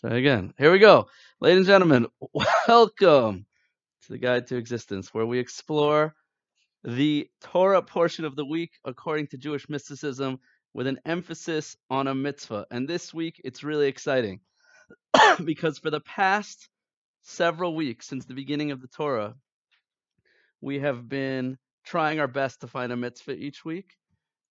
So again, here we go. Ladies and gentlemen, welcome to the Guide to Existence, where we explore the Torah portion of the week according to Jewish mysticism with an emphasis on a mitzvah. And this week, it's really exciting because for the past several weeks, since the beginning of the Torah, we have been trying our best to find a mitzvah each week,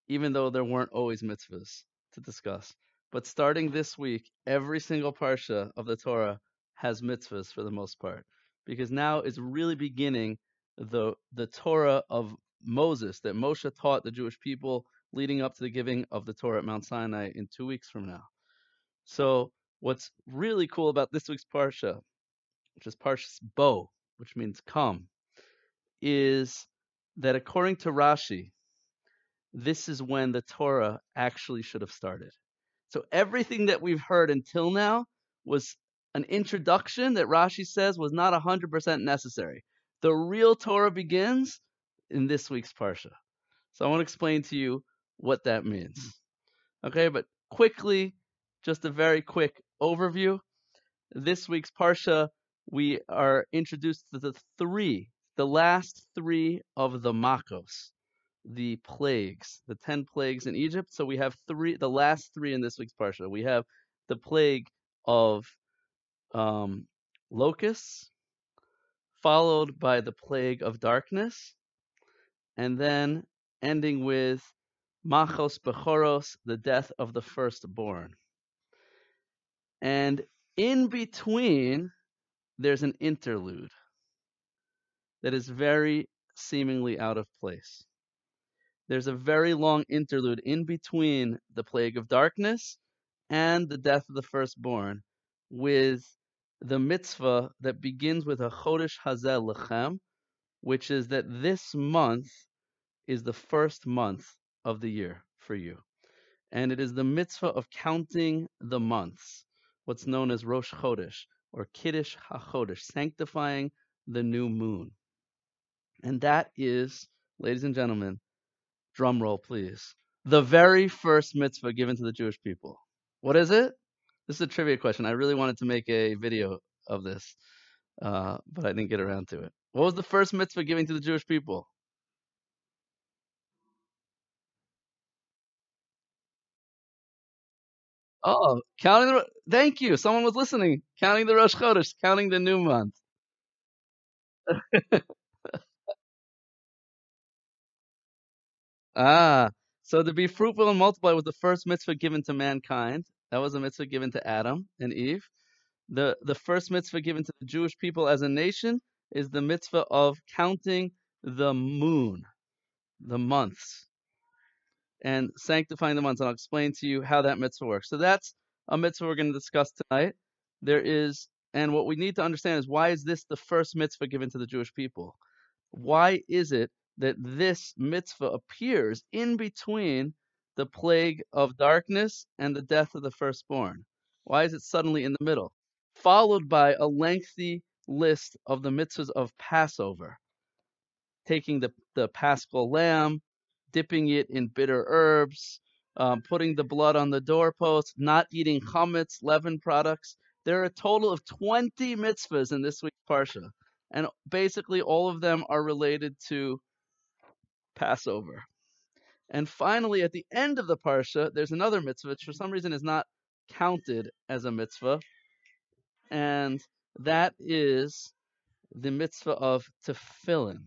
even though there weren't always mitzvahs to discuss. But starting this week, every single parsha of the Torah has mitzvahs for the most part, because now is really beginning the the Torah of Moses that Moshe taught the Jewish people leading up to the giving of the Torah at Mount Sinai in two weeks from now. So what's really cool about this week's parsha, which is Parshas Bo, which means come, is that according to Rashi, this is when the Torah actually should have started. So everything that we've heard until now was an introduction that Rashi says was not 100% necessary. The real Torah begins in this week's Parsha. So I want to explain to you what that means. Mm. Okay, but quickly, just a very quick overview. This week's Parsha, we are introduced to the three, the last three of the Makos the plagues, the 10 plagues in Egypt. So we have three, the last three in this week's Parsha. We have the plague of um, locusts, followed by the plague of darkness, and then ending with Makas Bechoros, the death of the firstborn. And in between, there's an interlude that is very seemingly out of place there's a very long interlude in between the plague of darkness and the death of the firstborn with the mitzvah that begins with a Chodesh Hazeh Lachem, which is that this month is the first month of the year for you. And it is the mitzvah of counting the months, what's known as Rosh Chodesh or Kiddush HaChodesh, sanctifying the new moon. And that is, ladies and gentlemen, Drum roll, please. The very first mitzvah given to the Jewish people. What is it? This is a trivia question. I really wanted to make a video of this, uh, but I didn't get around to it. What was the first mitzvah given to the Jewish people? Oh, counting the. Thank you. Someone was listening. Counting the Rosh Chodesh, counting the new month. Ah, so to be fruitful and multiply was the first mitzvah given to mankind. That was a mitzvah given to Adam and Eve. The the first mitzvah given to the Jewish people as a nation is the mitzvah of counting the moon, the months, and sanctifying the months. And I'll explain to you how that mitzvah works. So that's a mitzvah we're going to discuss tonight. There is, and what we need to understand is why is this the first mitzvah given to the Jewish people? Why is it that this mitzvah appears in between the plague of darkness and the death of the firstborn. Why is it suddenly in the middle? Followed by a lengthy list of the mitzvahs of Passover, taking the, the paschal lamb, dipping it in bitter herbs, um, putting the blood on the doorpost, not eating chametz, leaven products. There are a total of 20 mitzvahs in this week's parsha, and basically all of them are related to Passover. And finally, at the end of the parsha, there's another mitzvah, which for some reason is not counted as a mitzvah, and that is the mitzvah of tefillin.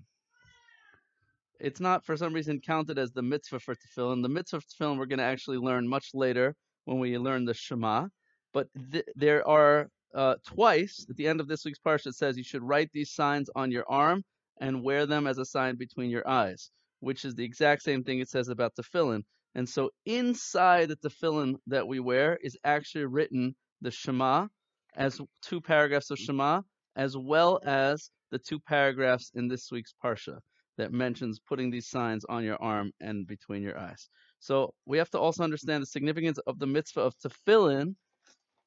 It's not for some reason counted as the mitzvah for tefillin. The mitzvah of tefillin we're going to actually learn much later when we learn the Shema. But th- there are uh, twice at the end of this week's parsha it says you should write these signs on your arm and wear them as a sign between your eyes which is the exact same thing it says about the tefillin. And so inside the tefillin that we wear is actually written the Shema as two paragraphs of mm-hmm. Shema, as well as the two paragraphs in this week's Parsha that mentions putting these signs on your arm and between your eyes. So we have to also understand the significance of the mitzvah of tefillin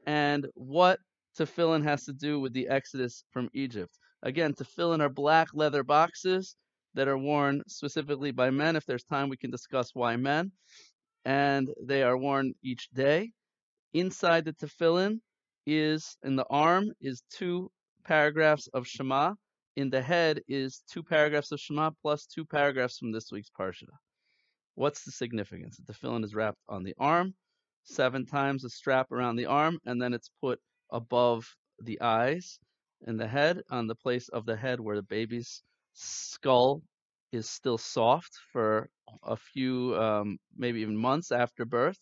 and what tefillin has to do with the exodus from Egypt. Again, tefillin are black leather boxes that are worn specifically by men. If there's time, we can discuss why men. And they are worn each day. Inside the tefillin is in the arm is two paragraphs of Shema. In the head is two paragraphs of Shema plus two paragraphs from this week's Parsha. What's the significance? The tefillin is wrapped on the arm, seven times a strap around the arm, and then it's put above the eyes and the head on the place of the head where the baby's skull is still soft for a few, um, maybe even months after birth.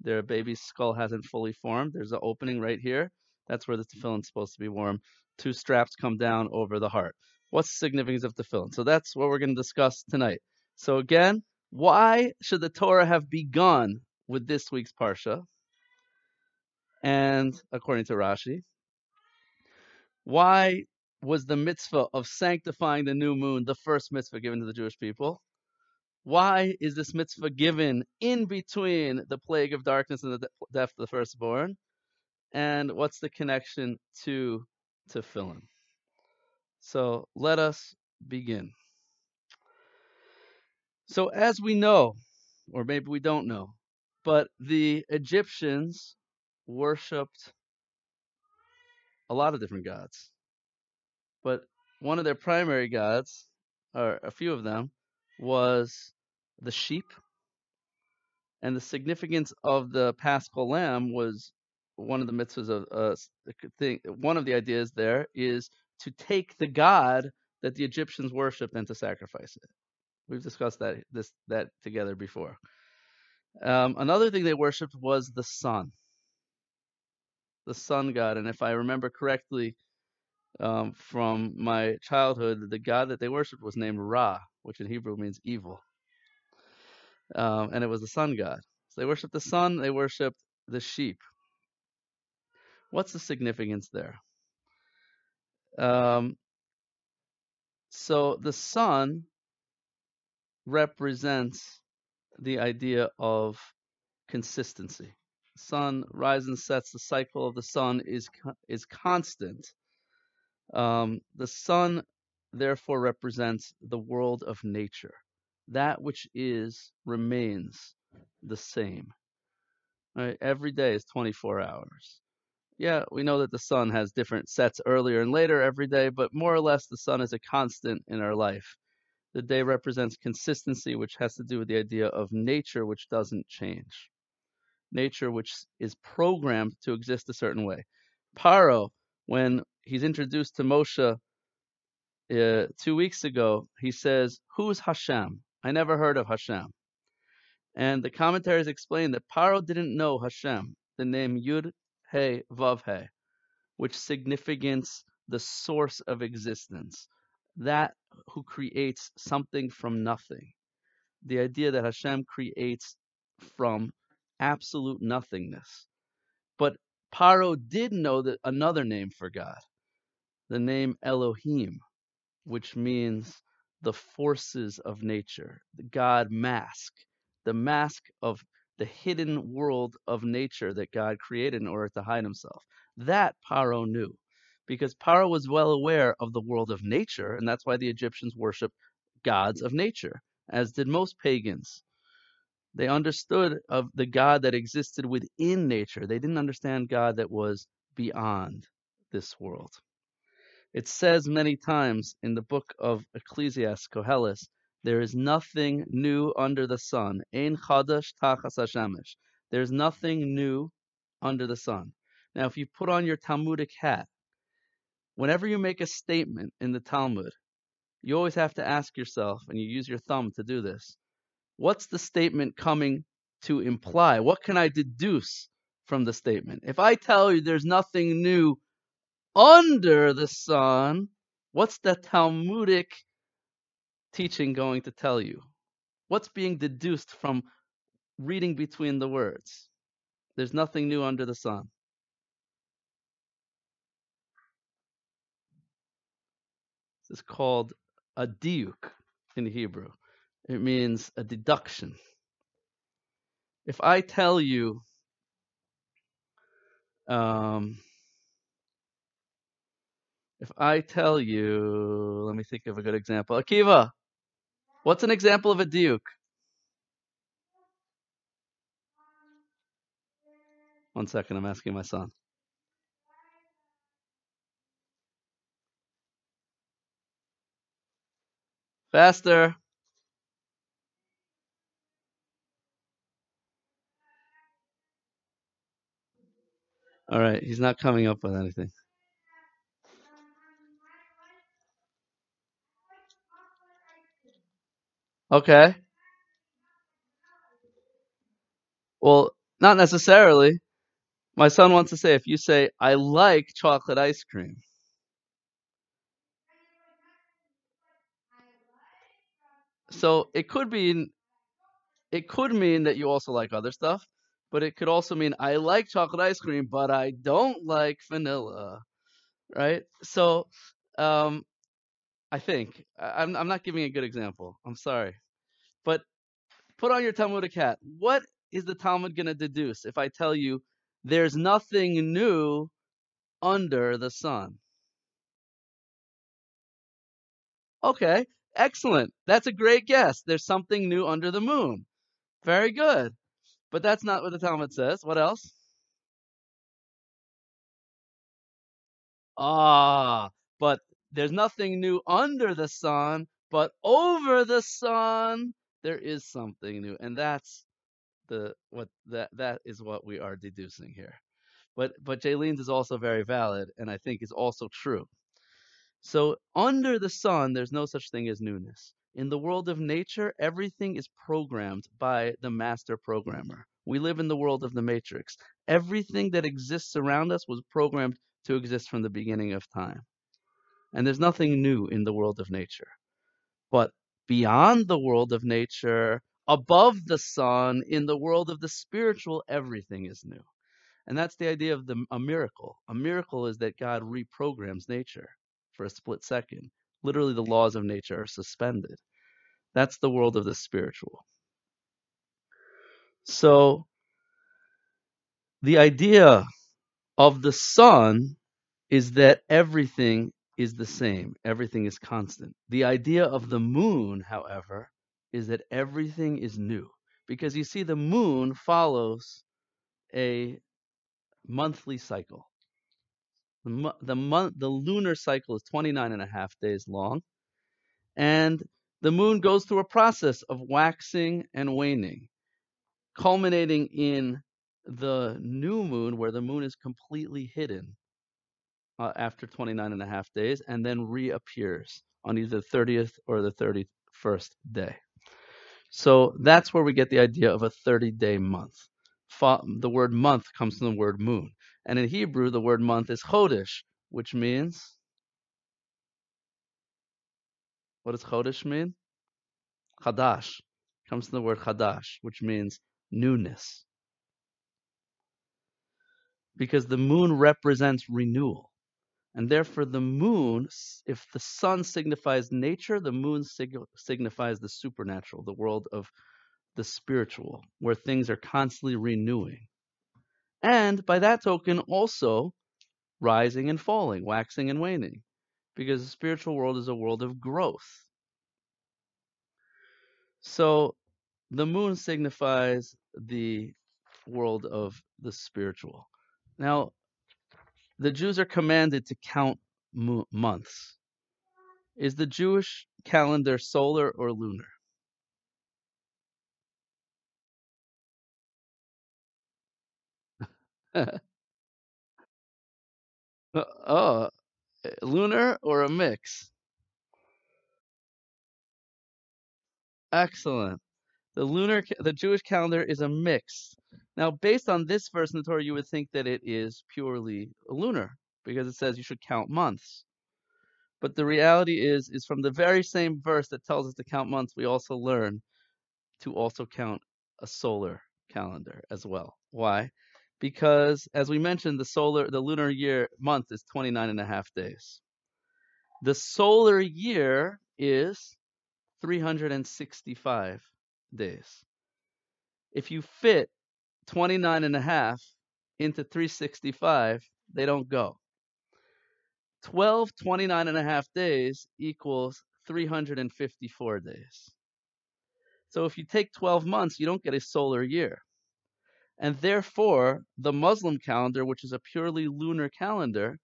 Their baby's skull hasn't fully formed. There's an opening right here. That's where the tefillin's supposed to be warm. Two straps come down over the heart. What's the significance of tefillin? So that's what we're going to discuss tonight. So again, why should the Torah have begun with this week's parsha? And according to Rashi, why was the mitzvah of sanctifying the new moon the first mitzvah given to the Jewish people? Why is this mitzvah given in between the plague of darkness and the death of the firstborn? And what's the connection to tefillin? So let us begin. So, as we know, or maybe we don't know, but the Egyptians worshipped a lot of different gods. But one of their primary gods, or a few of them, was the sheep. And the significance of the paschal lamb was one of the mitzvahs of uh, thing. One of the ideas there is to take the god that the Egyptians worshipped and to sacrifice it. We've discussed that this that together before. Um, another thing they worshipped was the sun, the sun god, and if I remember correctly um, from my childhood, the god that they worshipped was named Ra, which in Hebrew means evil, um, and it was the sun god. So they worshipped the sun, they worshipped the sheep. What's the significance there? Um, so the sun represents the idea of consistency. Sun rises and sets. The cycle of the sun is is constant. Um, the sun therefore represents the world of nature. That which is remains the same. Right? Every day is 24 hours. Yeah, we know that the sun has different sets earlier and later every day, but more or less the sun is a constant in our life. The day represents consistency, which has to do with the idea of nature, which doesn't change. Nature, which is programmed to exist a certain way. Paro, when he's introduced to Moshe uh, two weeks ago, he says, Who's Hashem? I never heard of Hashem. And the commentaries explain that Paro didn't know Hashem, the name Yud He Vav He, which signifies the source of existence that who creates something from nothing. The idea that Hashem creates from absolute nothingness. But Paro did know that another name for God, the name Elohim, which means the forces of nature, the God mask, the mask of the hidden world of nature that God created in order to hide himself. That Paro knew because Paro was well aware of the world of nature, and that's why the Egyptians worshiped gods of nature, as did most pagans. They understood of the God that existed within nature. They didn't understand God that was beyond this world. It says many times in the book of Ecclesiastes, Koheles, there is nothing new under the sun. Ein chadash tachas hashemesh. There's nothing new under the sun. Now, if you put on your Talmudic hat whenever you make a statement in the Talmud, you always have to ask yourself, and you use your thumb to do this, what's the statement coming to imply? What can I deduce from the statement? If I tell you there's nothing new under the sun, what's the Talmudic teaching going to tell you? What's being deduced from reading between the words? There's nothing new under the sun. This is called a diuk in Hebrew. It means a deduction. If I tell you, um, if I tell you, let me think of a good example. Akiva, what's an example of a diuk? One second, I'm asking my son. Faster. All right, he's not coming up with anything. Okay. Well, not necessarily. My son wants to say if you say I like chocolate ice cream. So it could be it could mean that you also like other stuff, but it could also mean I like chocolate ice cream, but I don't like vanilla, right? So, um, I think I- I'm I'm not giving a good example. I'm sorry, put on your Talmudic hat. What is the Talmud going to deduce if I tell you there's nothing new under the sun? Okay, excellent. That's a great guess. There's something new under the moon. Very good. But that's not what the Talmud says. What else? Ah, but there's nothing new under the sun, but over the sun there is something new, and that's the what that that is what we are deducing here. But but Jaylene's is also very valid, and I think is also true. So under the sun, there's no such thing as newness. In the world of nature, everything is programmed by the master programmer. We live in the world of the matrix. Everything that exists around us was programmed to exist from the beginning of time. And there's nothing new in the world of nature. But beyond the world of nature, above the sun, in the world of the spiritual, everything is new. And that's the idea of the, a miracle. A miracle is that God reprograms nature for a split second. Literally, the laws of nature are suspended. That's the world of the spiritual. So, the idea of the sun is that everything is the same, everything is constant. The idea of the moon, however, is that everything is new. Because you see, the moon follows a monthly cycle. The, the month, the lunar cycle is 29 and a half days long, and the moon goes through a process of waxing and waning, culminating in the new moon, where the moon is completely hidden uh, after 29 and a half days, and then reappears on either the 30th or the 31st day. So that's where we get the idea of a 30 day month. The word month comes from the word moon. And in Hebrew, the word month is chodesh, which means what does chodesh mean? Chadash comes from the word chadash, which means newness. Because the moon represents renewal. And therefore, the moon, if the sun signifies nature, the moon sig- signifies the supernatural, the world of the spiritual, where things are constantly renewing. And by that token, also rising and falling, waxing and waning, because the spiritual world is a world of growth. So the moon signifies the world of the spiritual. Now, the Jews are commanded to count mo- months. Is the Jewish calendar solar or lunar? Uh, oh, eh, lunar or a mix? Excellent. The lunar, the Jewish calendar is a mix. Now, based on this verse in the Torah, you would think that it is purely lunar because it says you should count months. But the reality is, is from the very same verse that tells us to count months, we also learn to also count a solar calendar as well. Why? Because as we mentioned, the solar, the lunar year month is 29 and a half days. The solar year is 365 days. If you fit 29 and a half into 365, they don't go. 12 29 and a half days equals 354 days. So if you take 12 months, you don't get a solar year. And therefore, the Muslim calendar, which is a purely lunar calendar,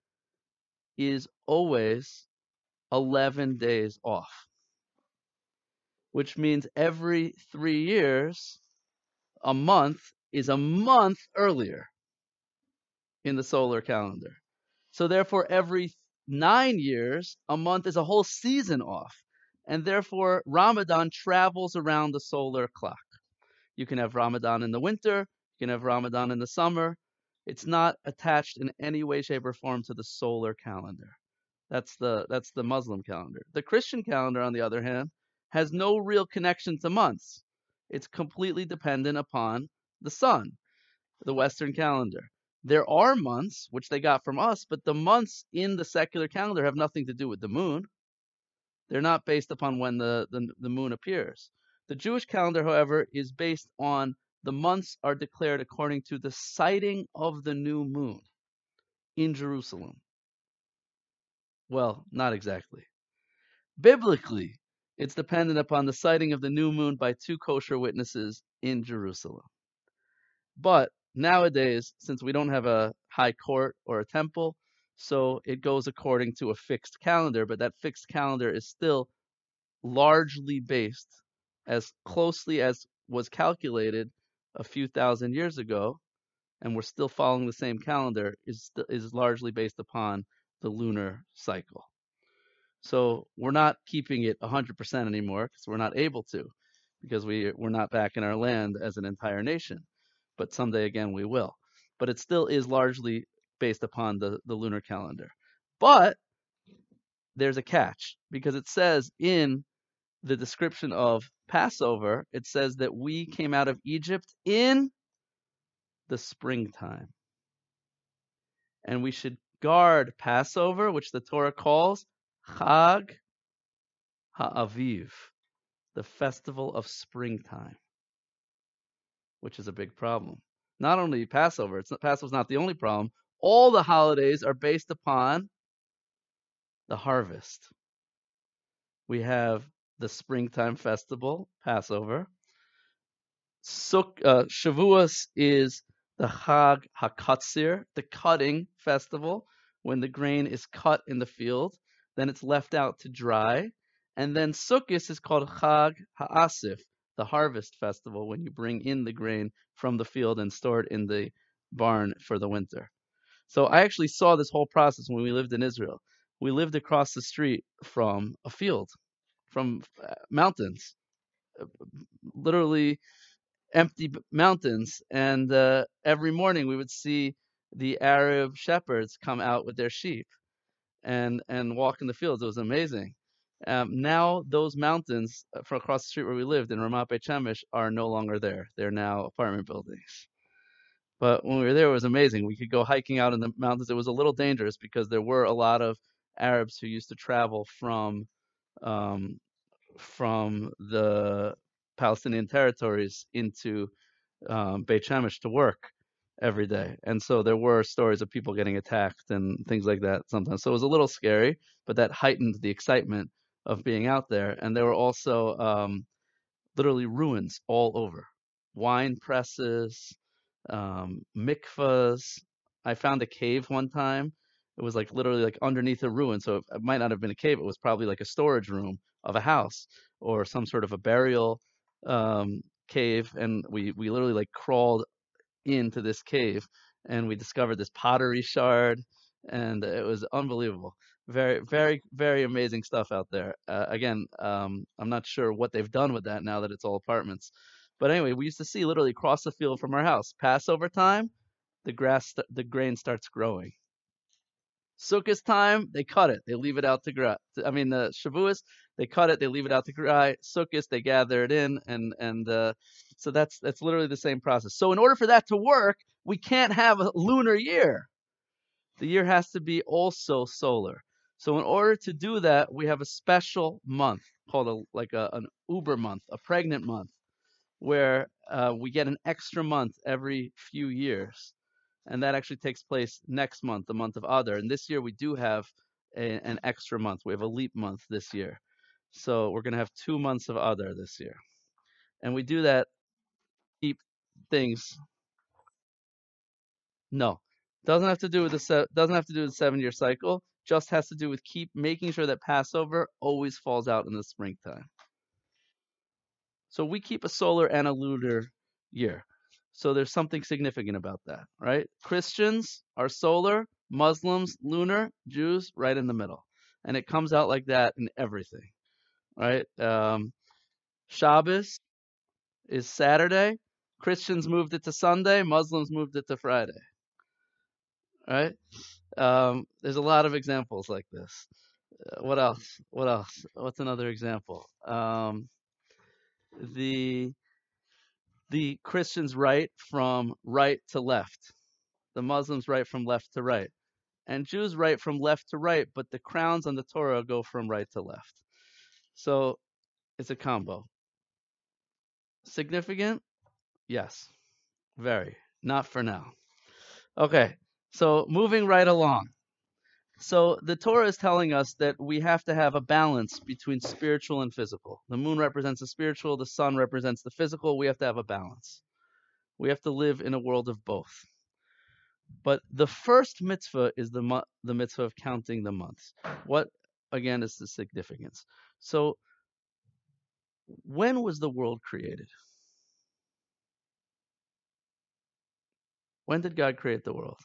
is always 11 days off. which means every three years, a month is a month earlier in the solar calendar. So therefore, every nine years, a month is a whole season off. And therefore, Ramadan travels around the solar clock. You can have Ramadan in the winter, you can have Ramadan in the summer. It's not attached in any way, shape, or form to the solar calendar. That's the that's the Muslim calendar. The Christian calendar, on the other hand, has no real connection to months. It's completely dependent upon the sun, the Western calendar. There are months, which they got from us, but the months in the secular calendar have nothing to do with the moon. They're not based upon when the, the, the moon appears. The Jewish calendar, however, is based on the months are declared according to the sighting of the new moon in Jerusalem. Well, not exactly. Biblically, it's dependent upon the sighting of the new moon by two kosher witnesses in Jerusalem. But Nowadays, since we don't have a high court or a temple, so it goes according to a fixed calendar, but that fixed calendar is still largely based as closely as was calculated a few thousand years ago, and we're still following the same calendar, is is largely based upon the lunar cycle. So we're not keeping it 100% anymore because we're not able to, because we we're not back in our land as an entire nation but someday again we will. But it still is largely based upon the, the lunar calendar. But there's a catch because it says in the description of Passover, it says that we came out of Egypt in the springtime. And we should guard Passover, which the Torah calls Chag HaAviv, the festival of springtime which is a big problem. Not only Passover, it's not, Passover's not the only problem. All the holidays are based upon the harvest. We have the springtime festival, Passover. Suk, uh, Shavuos is the Chag HaKatzir, the cutting festival, when the grain is cut in the field, then it's left out to dry. And then Sukkot is called Chag HaAsif, the harvest festival when you bring in the grain from the field and store it in the barn for the winter. So I actually saw this whole process when we lived in Israel. We lived across the street from a field, from uh, mountains, uh, literally empty mountains. And uh, every morning we would see the Arab shepherds come out with their sheep and and walk in the fields. It was amazing. Um, now those mountains uh, from across the street where we lived in Ramat Beit Shemesh are no longer there. They're now apartment buildings. But when we were there, it was amazing. We could go hiking out in the mountains. It was a little dangerous because there were a lot of Arabs who used to travel from um, from the Palestinian territories into um, Beit Shemesh to work every day. And so there were stories of people getting attacked and things like that sometimes. So it was a little scary, but that heightened the excitement of being out there. And there were also um, literally ruins all over wine presses, um, mikvahs. I found a cave one time. It was like literally like underneath a ruin. So it might not have been a cave. It was probably like a storage room of a house or some sort of a burial um, cave. And we, we literally like crawled into this cave and we discovered this pottery shard and it was unbelievable very very very amazing stuff out there uh, again um, i'm not sure what they've done with that now that it's all apartments but anyway we used to see literally across the field from our house passover time the grass the grain starts growing Sukkot time, they cut it. They leave it out to dry. I mean, the Shavuos, they cut it. They leave it out to dry. Sukkot, they gather it in, and and uh, so that's that's literally the same process. So in order for that to work, we can't have a lunar year. The year has to be also solar. So in order to do that, we have a special month called a like a, an Uber month, a pregnant month, where uh, we get an extra month every few years, and that actually takes place next month, the month of Adar. And this year we do have a, an extra month. We have a leap month this year, so we're gonna have two months of Adar this year, and we do that keep things. No, doesn't have to do with the se- doesn't have to do with the seven year cycle. Just has to do with keep making sure that Passover always falls out in the springtime. So we keep a solar and a lunar year. So there's something significant about that, right? Christians are solar, Muslims lunar, Jews right in the middle. And it comes out like that in everything, right? Um, Shabbos is Saturday. Christians moved it to Sunday. Muslims moved it to Friday, right? Um, there's a lot of examples like this. Uh, what else? What else? What's another example? Um, the the Christians write from right to left. The Muslims write from left to right. And Jews write from left to right, but the crowns on the Torah go from right to left. So it's a combo. Significant? Yes. Very. Not for now. Okay. So moving right along. So the Torah is telling us that we have to have a balance between spiritual and physical. The moon represents the spiritual, the sun represents the physical. We have to have a balance. We have to live in a world of both. But the first mitzvah is the the mitzvah of counting the months. What again is the significance? So when was the world created? When did God create the world?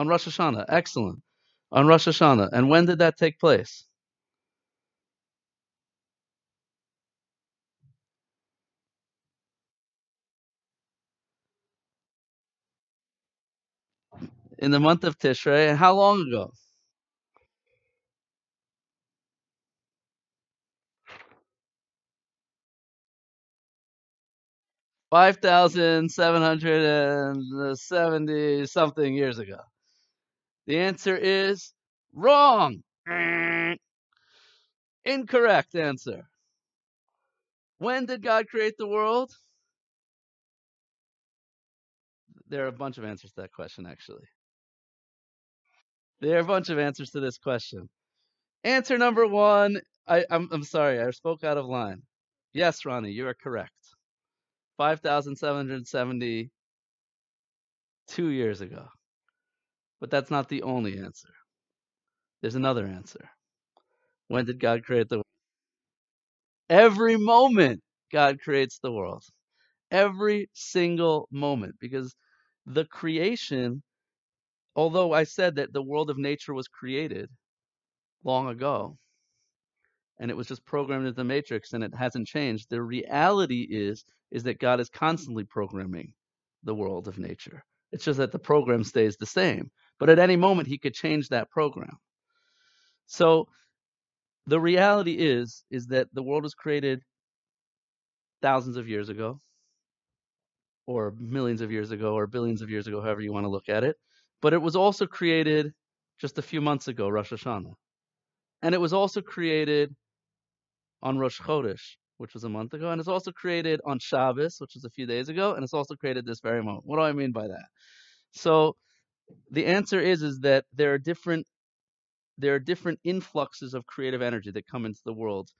On Rosh Hashanah. Excellent. On Rosh Hashanah. And when did that take place? In the month of Tishrei. How long ago? Five thousand seven hundred and seventy something years ago. The answer is wrong. Incorrect answer. When did God create the world? There are a bunch of answers to that question, actually. There are a bunch of answers to this question. Answer number one. I, I'm, I'm sorry, I spoke out of line. Yes, Ronnie, you are correct. 5,772 years ago. But that's not the only answer. There's another answer. When did God create the world? Every moment God creates the world. Every single moment. Because the creation, although I said that the world of nature was created long ago, and it was just programmed into the matrix and it hasn't changed, the reality is is that God is constantly programming the world of nature. It's just that the program stays the same. But at any moment, he could change that program. So the reality is, is that the world was created thousands of years ago, or millions of years ago, or billions of years ago, however you want to look at it. But it was also created just a few months ago, Rosh Hashanah. And it was also created on Rosh Chodesh, which was a month ago. And it's also created on Shabbos, which was a few days ago. And it's also created this very moment. What do I mean by that? So the answer is is that there are different there are different influxes of creative energy that come into the world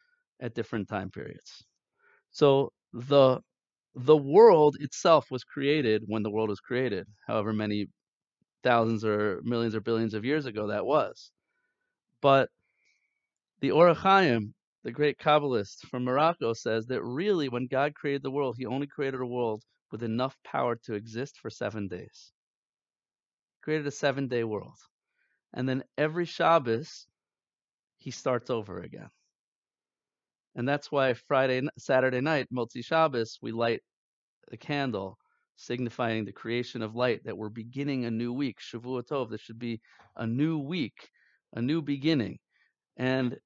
at different time periods. So the the world itself was created when the world was created, however many thousands or millions or billions of years ago that was. But the Ohr HaChaim, the great Kabbalist from Morocco, says that really when God created the world, he only created a world with enough power to exist for seven days created a seven day world. And then every Shabbos, he starts over again. And that's why Friday, Saturday night, Motzi Shabbos, we light a candle signifying the creation of light that we're beginning a new week. Shavua Tov, this should be a new week, a new beginning. And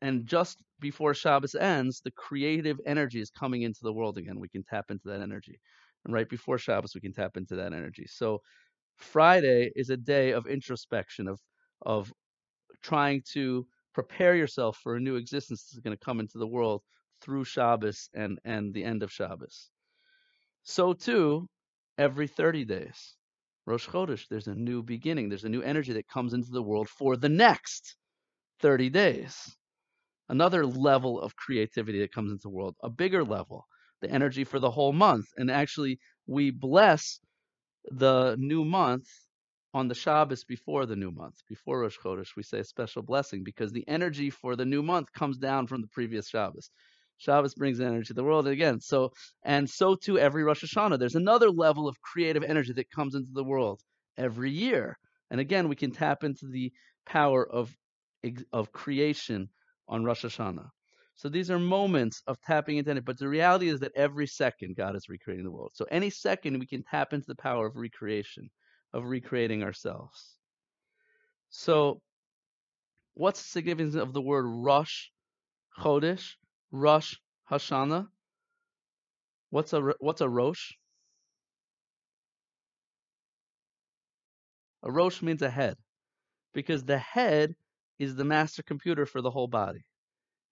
and just before Shabbos ends, the creative energy is coming into the world again. We can tap into that energy. And right before Shabbos, we can tap into that energy. So Friday is a day of introspection, of of trying to prepare yourself for a new existence that's going to come into the world through Shabbos and and the end of Shabbos. So too, every 30 days, Rosh Chodesh, there's a new beginning. There's a new energy that comes into the world for the next 30 days. Another level of creativity that comes into the world, a bigger level, the energy for the whole month. And actually, we bless the new month on the Shabbos before the new month, before Rosh Chodesh, we say a special blessing because the energy for the new month comes down from the previous Shabbos. Shabbos brings energy to the world again. So and so too every Rosh Hashanah. There's another level of creative energy that comes into the world every year. And again, we can tap into the power of of creation on Rosh Hashanah. So these are moments of tapping into it. But the reality is that every second God is recreating the world. So any second we can tap into the power of recreation, of recreating ourselves. So what's the significance of the word Rosh Chodesh, Rosh Hashanah? What's a what's a Rosh? A Rosh means a head, because the head is the master computer for the whole body.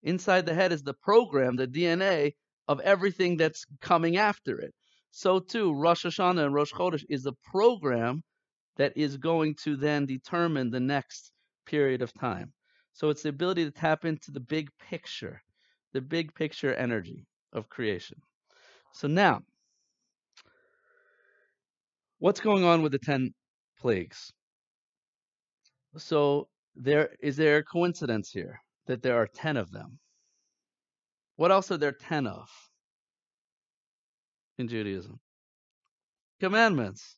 Inside the head is the program, the DNA of everything that's coming after it. So too, Rosh Hashanah and Rosh Chodesh is the program that is going to then determine the next period of time. So it's the ability to tap into the big picture, the big picture energy of creation. So now, what's going on with the 10 plagues? So there is there a coincidence here? That there are 10 of them. What else are there 10 of in Judaism? Commandments.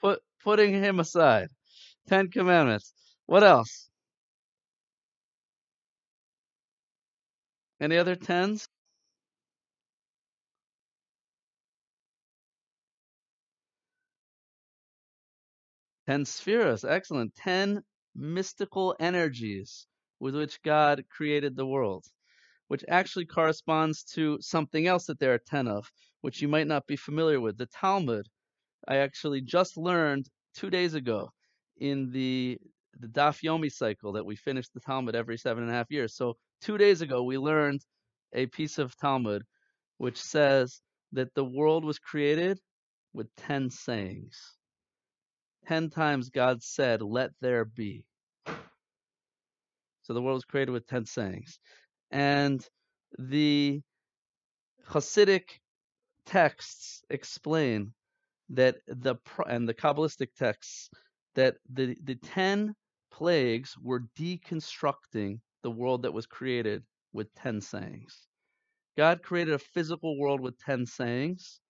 Put, putting him aside. 10 commandments. What else? Any other 10s? Ten spheres, excellent. Ten mystical energies with which God created the world, which actually corresponds to something else that there are 10 of, which you might not be familiar with. The Talmud, I actually just learned two days ago in the the Daf Yomi cycle that we finish the Talmud every seven and a half years. So two days ago we learned a piece of Talmud which says that the world was created with ten sayings. Ten times God said, Let there be. So the world was created with ten sayings. And the Hasidic texts explain that the and the Kabbalistic texts that the, the ten plagues were deconstructing the world that was created with ten sayings. God created a physical world with ten sayings.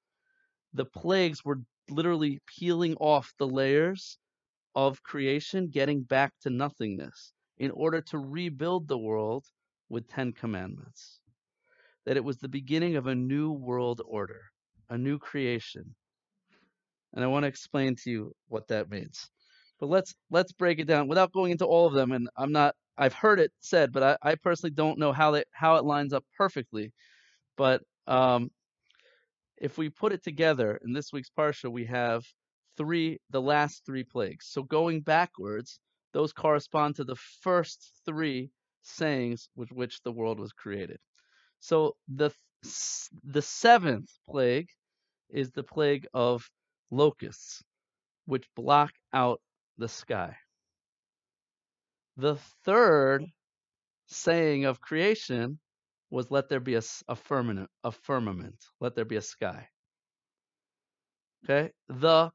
The plagues were literally peeling off the layers of creation, getting back to nothingness in order to rebuild the world with 10 commandments. That it was the beginning of a new world order, a new creation. And I want to explain to you what that means. But let's let's break it down without going into all of them. And I'm not I've heard it said, but I, I personally don't know how that how it lines up perfectly. But um, if we put it together in this week's parsha, we have three, the last three plagues. So going backwards, those correspond to the first three sayings with which the world was created. So the the seventh plague is the plague of locusts, which block out the sky. The third saying of creation was let there be a, a firmament, a firmament, let there be a sky. Okay, the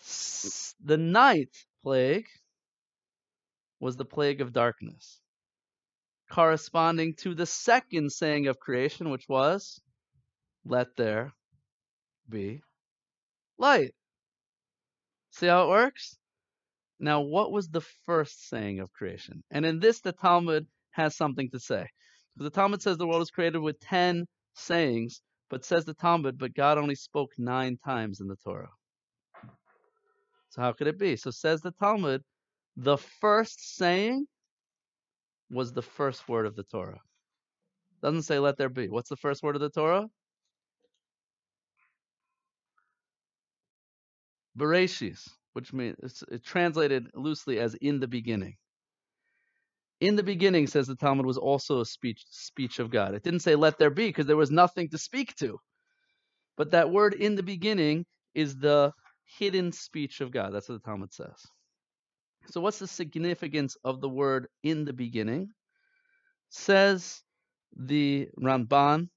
mm. the ninth plague was the plague of darkness, corresponding to the second saying of creation, which was, "Let there be light." See how it works? Now, what was the first saying of creation? And in this, the Talmud has something to say. The Talmud says the world was created with 10 sayings, but says the Talmud, but God only spoke nine times in the Torah. So how could it be? So says the Talmud, the first saying was the first word of the Torah. Doesn't say let there be. What's the first word of the Torah? Bereshis, which means it's, it's translated loosely as in the beginning. In the beginning, says the Talmud, was also a speech speech of God. It didn't say let there be because there was nothing to speak to. But that word in the beginning is the hidden speech of God. That's what the Talmud says. So what's the significance of the word in the beginning? Says the Ramban,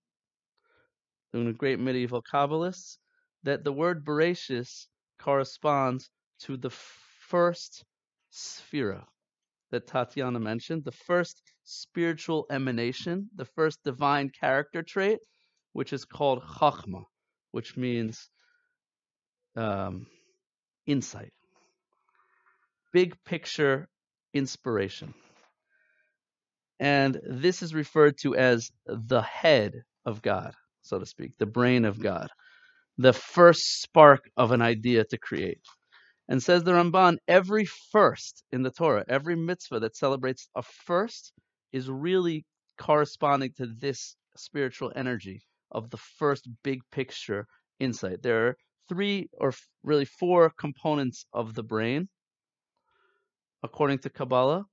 the great medieval Kabbalists, that the word Bereshis corresponds to the first sefirah that Tatiana mentioned, the first spiritual emanation, the first divine character trait, which is called chachma, which means um, insight, big picture inspiration. And this is referred to as the head of God, so to speak, the brain of God, the first spark of an idea to create. And says the Ramban, every first in the Torah, every mitzvah that celebrates a first is really corresponding to this spiritual energy of the first big picture insight. There are three or really four components of the brain, according to Kabbalah.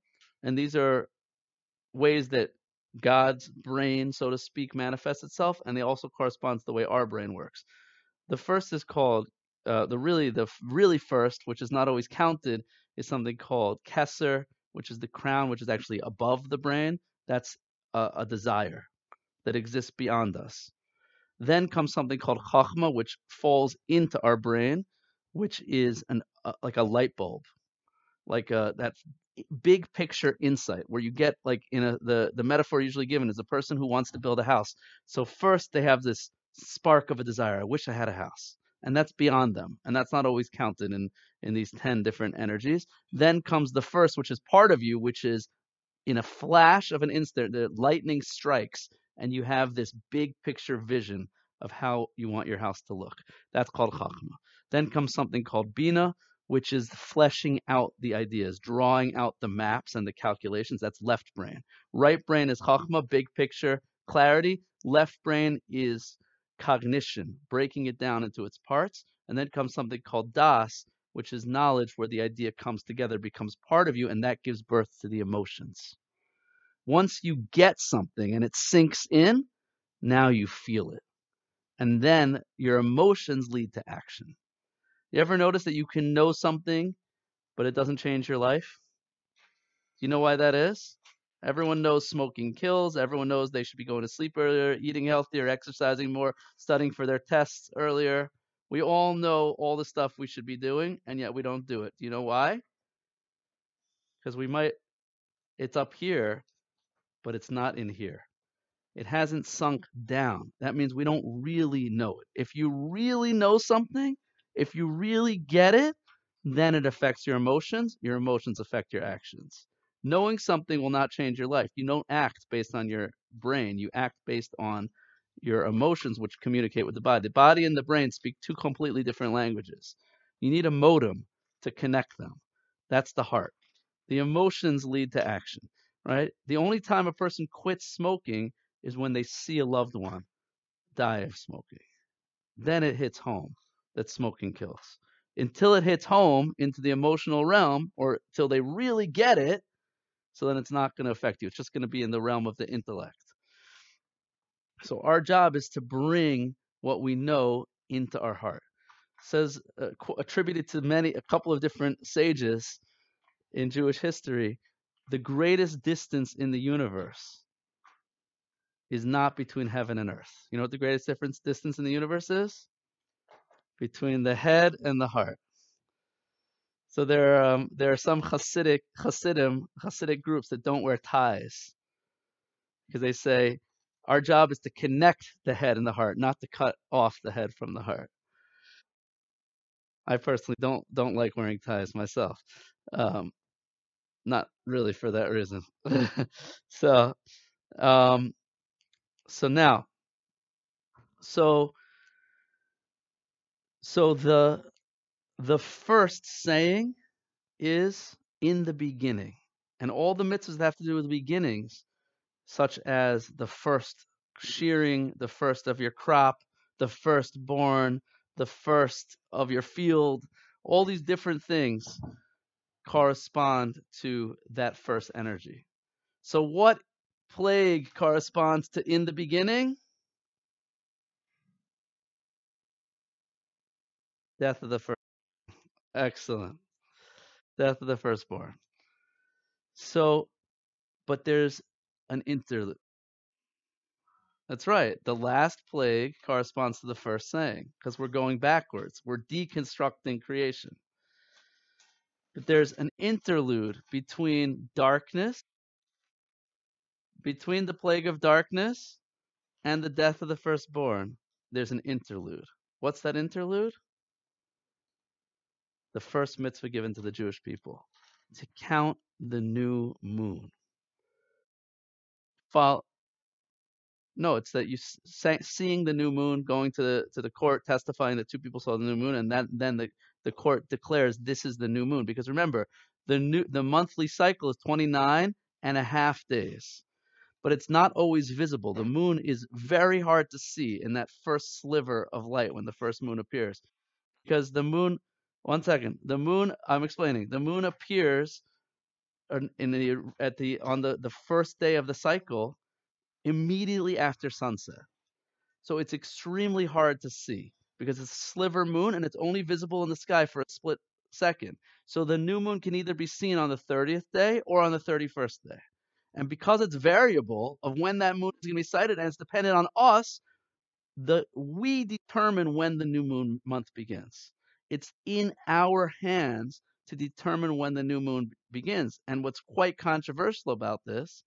And these are ways that God's brain, so to speak, manifests itself, and they also correspond to the way our brain works. The first is called uh, the really the really first, which is not always counted, is something called Kesser, which is the crown, which is actually above the brain. That's a, a desire that exists beyond us. Then comes something called Chachma, which falls into our brain, which is an uh, like a light bulb like uh, that big picture insight where you get like in a the the metaphor usually given is a person who wants to build a house so first they have this spark of a desire i wish i had a house and that's beyond them and that's not always counted in in these 10 different energies then comes the first which is part of you which is in a flash of an instant, the lightning strikes, and you have this big picture vision of how you want your house to look. That's called Chachma. Then comes something called Bina, which is fleshing out the ideas, drawing out the maps and the calculations. That's left brain. Right brain is Chachma, big picture, clarity. Left brain is cognition, breaking it down into its parts. And then comes something called Das, which is knowledge where the idea comes together, becomes part of you, and that gives birth to the emotions. Once you get something and it sinks in, now you feel it. And then your emotions lead to action. You ever notice that you can know something, but it doesn't change your life? Do you know why that is? Everyone knows smoking kills. Everyone knows they should be going to sleep earlier, eating healthier, exercising more, studying for their tests earlier. We all know all the stuff we should be doing, and yet we don't do it. Do you know why? Because we might, it's up here, but it's not in here. It hasn't sunk down. That means we don't really know it. If you really know something, if you really get it, then it affects your emotions. Your emotions affect your actions. Knowing something will not change your life. You don't act based on your brain, you act based on your emotions, which communicate with the body. The body and the brain speak two completely different languages. You need a modem to connect them. That's the heart. The emotions lead to action, right? The only time a person quits smoking is when they see a loved one die of smoking. Then it hits home that smoking kills. Until it hits home into the emotional realm or till they really get it, so then it's not going to affect you. It's just going to be in the realm of the intellect. So our job is to bring what we know into our heart. It Says uh, attributed to many a couple of different sages in Jewish history, the greatest distance in the universe is not between heaven and earth. You know what the greatest difference distance in the universe is? Between the head and the heart. So there um, there are some Hasidic Hasidim Hasidic groups that don't wear ties because they say our job is to connect the head and the heart, not to cut off the head from the heart. I personally don't don't like wearing ties myself, um, not really for that reason. so um, so now so so the the first saying is in the beginning, and all the mitzvahs that have to do with beginnings such as the first shearing, the first of your crop, the firstborn, the first of your field, all these different things correspond to that first energy. So, what plague corresponds to in the beginning? Death of the first. Excellent. Death of the firstborn. So, but there's an interlude. That's right. The last plague corresponds to the first saying because we're going backwards. We're deconstructing creation. But there's an interlude between darkness, between the plague of darkness and the death of the firstborn. There's an interlude. What's that interlude? The first mitzvah given to the Jewish people to count the new moon. Follow, no, it's that you seeing the new moon, going to the to the court, testifying that two people saw the new moon, and that then the the court declares this is the new moon. Because remember, the new the monthly cycle is 29 and a half days, but it's not always visible. The moon is very hard to see in that first sliver of light when the first moon appears, because the moon. One second, the moon. I'm explaining. The moon appears in the at the on the the first day of the cycle immediately after sunset. So it's extremely hard to see because it's a sliver moon and it's only visible in the sky for a split second. So the new moon can either be seen on the 30th day or on the 31st day. And because it's variable of when that moon is going to be sighted and it's dependent on us, the we determine when the new moon month begins. It's in our hands to determine when the new moon begins. And what's quite controversial about this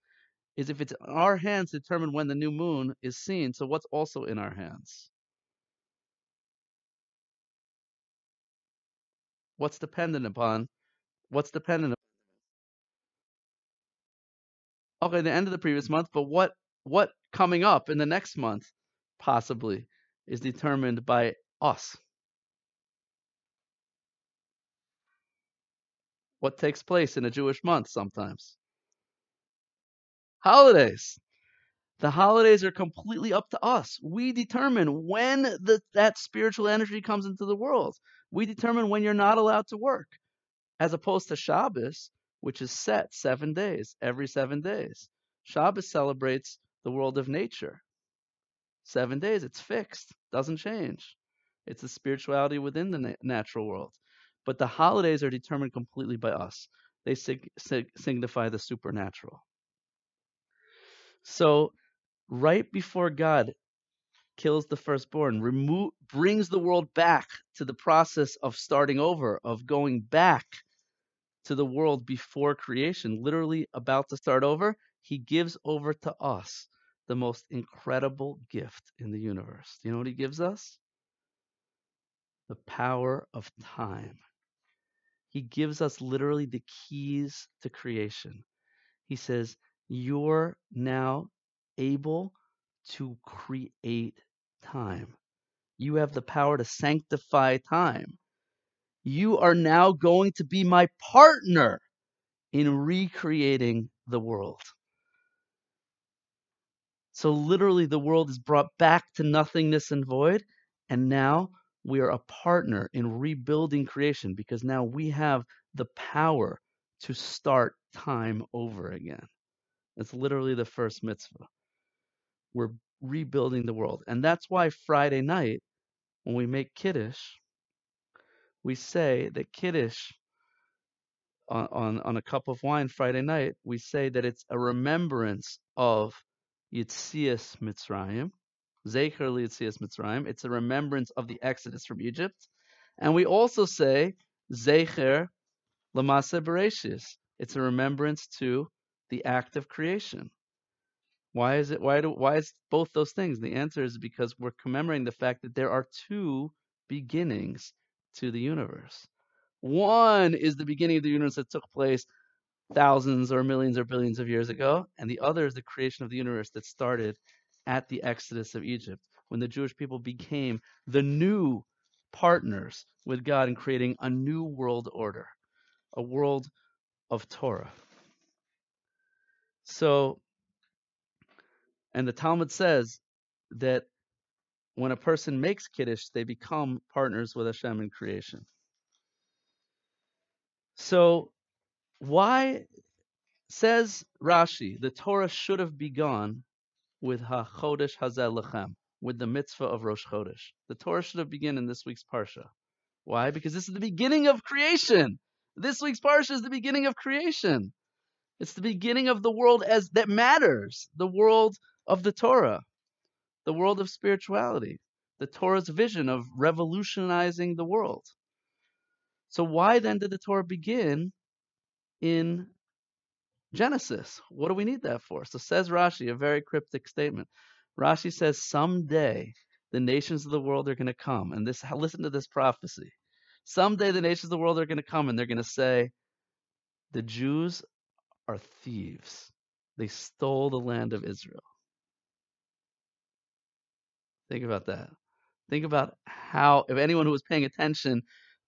is if it's in our hands to determine when the new moon is seen. So what's also in our hands? What's dependent upon? What's dependent upon? Okay, the end of the previous month, but what what coming up in the next month possibly is determined by us. What takes place in a Jewish month sometimes? Holidays. The holidays are completely up to us. We determine when the, that spiritual energy comes into the world. We determine when you're not allowed to work, as opposed to Shabbos, which is set seven days, every seven days. Shabbos celebrates the world of nature. Seven days, it's fixed, doesn't change. It's the spirituality within the na- natural world. But the holidays are determined completely by us. They sig- sig- signify the supernatural. So right before God kills the firstborn, remove, brings the world back to the process of starting over, of going back to the world before creation, literally about to start over, he gives over to us the most incredible gift in the universe. Do you know what he gives us? The power of time. He gives us literally the keys to creation. He says, you're now able to create time. You have the power to sanctify time. You are now going to be my partner in recreating the world. So, literally, the world is brought back to nothingness and void, and now we are a partner in rebuilding creation because now we have the power to start time over again. It's literally the first mitzvah. We're rebuilding the world. And that's why Friday night, when we make Kiddush, we say that Kiddush on, on, on a cup of wine Friday night, we say that it's a remembrance of Yitzias Mitzrayim, Zecher Yitzias Mitzrayim. It's a remembrance of the Exodus from Egypt. And we also say Zecher Lamasa Bereshis. It's a remembrance to the act of creation. Why is it why do why is both those things? The answer is because we're commemorating the fact that there are two beginnings to the universe. One is the beginning of the universe that took place thousands or millions or billions of years ago, and the other is the creation of the universe that started at the Exodus of Egypt, when the Jewish people became the new partners with God in creating a new world order, a world of Torah. So, and the Talmud says that when a person makes Kiddush, they become partners with Hashem in creation. So, why, says Rashi, the Torah should have begun with HaChodesh Hazeh Lachem, with the mitzvah of Rosh Chodesh. The Torah should have begun in this week's Parsha. Why? Because this is the beginning of creation. This week's Parsha is the beginning of creation. It's the beginning of the world as that matters, the world of the Torah. the world of spirituality, the Torah's vision of revolutionizing the world. So why then did the Torah begin in Genesis? What do we need that for? So says Rashi, a very cryptic statement. Rashi says someday the nations of the world are going to come, and this listen to this prophecy. Someday the nations of the world are going to come, and they're going to say, the Jews are thieves. They stole the land of Israel. Think about that. Think about how, if anyone who was paying attention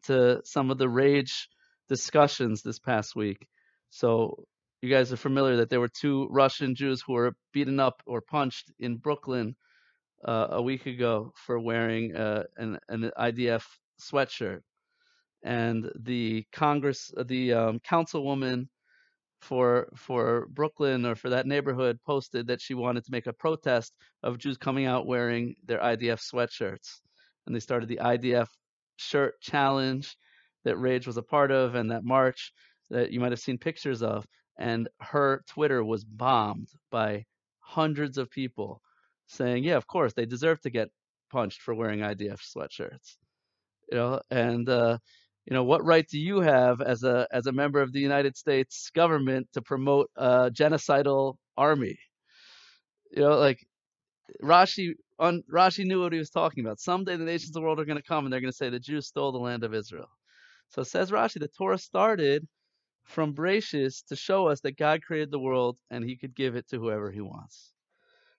to some of the rage discussions this past week. So you guys are familiar that there were two Russian Jews who were beaten up or punched in Brooklyn uh, a week ago for wearing uh, an, an IDF sweatshirt, and the Congress, uh, the um, councilwoman for for Brooklyn or for that neighborhood posted that she wanted to make a protest of Jews coming out wearing their IDF sweatshirts, and they started the IDF shirt challenge that Rage was a part of, and that march that you might have seen pictures of. And her Twitter was bombed by hundreds of people saying, "Yeah, of course they deserve to get punched for wearing IDF sweatshirts." You know, and uh, you know what right do you have as a as a member of the United States government to promote a genocidal army? You know, like Rashi on Rashi knew what he was talking about. Someday the nations of the world are going to come and they're going to say the Jews stole the land of Israel. So says Rashi, the Torah started from Bereshis to show us that God created the world and He could give it to whoever He wants.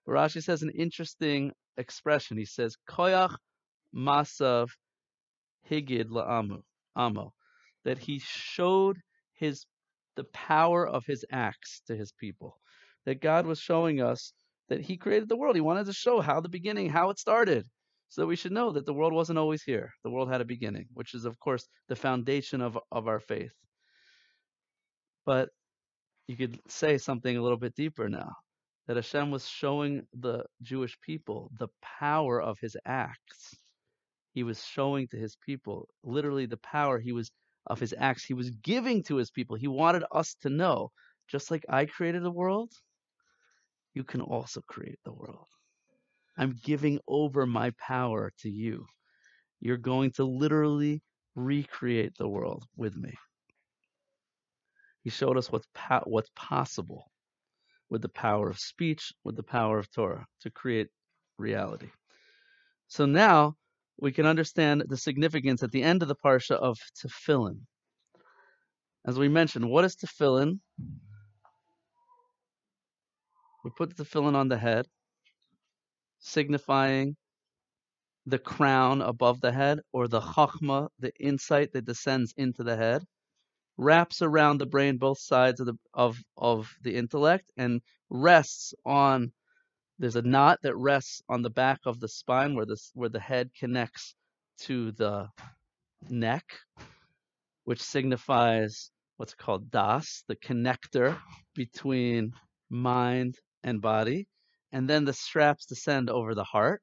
But Rashi says an interesting expression. He says, "Koyach masav higid la'amu." Amo, that he showed his the power of his acts to his people. That God was showing us that he created the world. He wanted to show how the beginning, how it started. So that we should know that the world wasn't always here. The world had a beginning, which is of course the foundation of, of our faith. But you could say something a little bit deeper now. That Hashem was showing the Jewish people the power of his acts. He was showing to his people literally the power he was of his acts. He was giving to his people. He wanted us to know just like i created the world you can also create the world. I'm giving over my power to you. You're going to literally recreate the world with me he showed us what's po- what's possible with the power of speech with the power of torah to create reality so now we can understand the significance at the end of the parsha of tefillin. As we mentioned, what is tefillin? We put the tefillin on the head, signifying the crown above the head, or the chachma, the insight that descends into the head, wraps around the brain both sides of the of of the intellect, and rests on there's a knot that rests on the back of the spine where this where the head connects to the neck, which signifies what's called das, the connector between mind and body. And then the straps descend over the heart.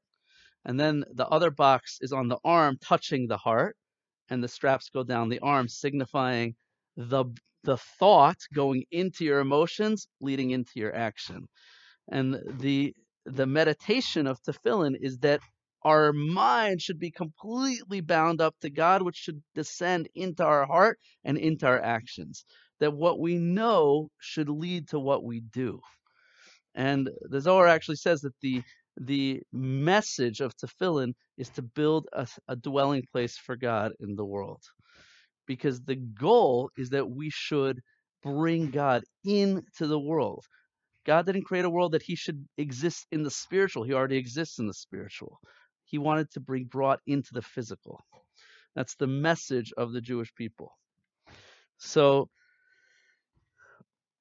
And then the other box is on the arm touching the heart, and the straps go down the arm, signifying the the thought going into your emotions leading into your action. And the the meditation of tefillin is that our mind should be completely bound up to God, which should descend into our heart and into our actions. That what we know should lead to what we do. And the Zohar actually says that the the message of tefillin is to build a, a dwelling place for God in the world. Because the goal is that we should bring God into the world. God didn't create a world that he should exist in the spiritual. He already exists in the spiritual. He wanted to bring brought into the physical. That's the message of the Jewish people. So,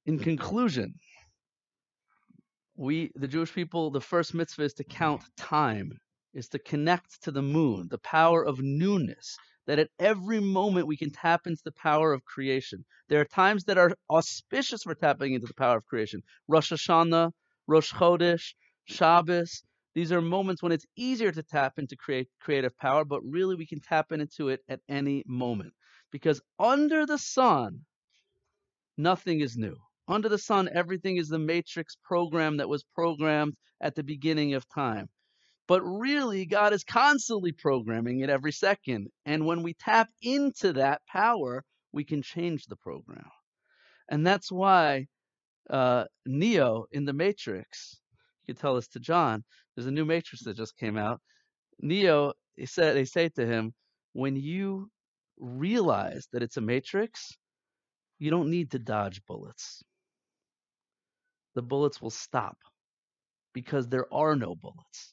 in conclusion, we, the Jewish people, the first mitzvah is to count time, is to connect to the moon, the power of newness, that at every moment we can tap into the power of creation. There are times that are auspicious for tapping into the power of creation. Rosh Hashanah, Rosh Chodesh, Shabbos. These are moments when it's easier to tap into create creative power, but really we can tap into it at any moment. Because under the sun, nothing is new. Under the sun, everything is the matrix program that was programmed at the beginning of time. But really, God is constantly programming it every second. And when we tap into that power, we can change the program. And that's why uh, Neo in the Matrix, you could tell this to John, there's a new Matrix that just came out. Neo, he said, they say to him, when you realize that it's a Matrix, you don't need to dodge bullets. The bullets will stop because there are no bullets.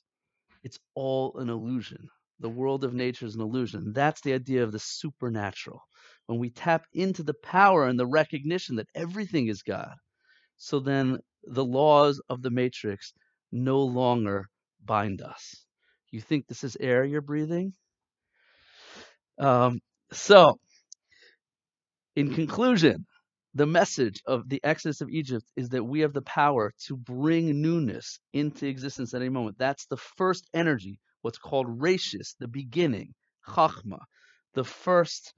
It's all an illusion. The world of nature is an illusion. That's the idea of the supernatural. When we tap into the power and the recognition that everything is God, so then the laws of the matrix no longer bind us. You think this is air you're breathing? Um, so, in conclusion, the message of the Exodus of Egypt is that we have the power to bring newness into existence at any moment. That's the first energy, what's called rashis, the beginning, chachma, the first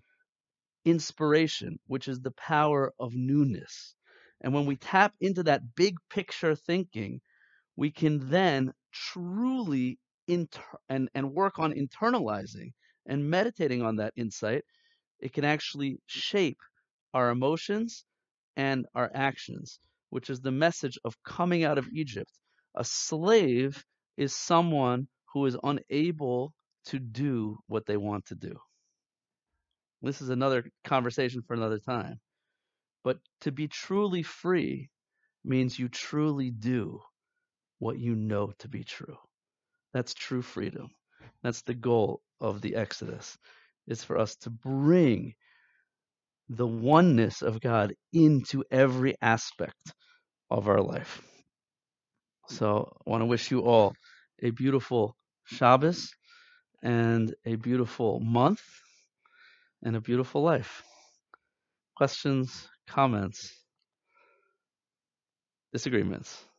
inspiration, which is the power of newness. And when we tap into that big picture thinking, we can then truly inter- and, and work on internalizing and meditating on that insight. It can actually shape our emotions and our actions, which is the message of coming out of Egypt. A slave is someone who is unable to do what they want to do. This is another conversation for another time. But to be truly free means you truly do what you know to be true. That's true freedom. That's the goal of the Exodus, is for us to bring the oneness of God into every aspect of our life. So I want to wish you all a beautiful Shabbos and a beautiful month and a beautiful life. Questions, comments, disagreements?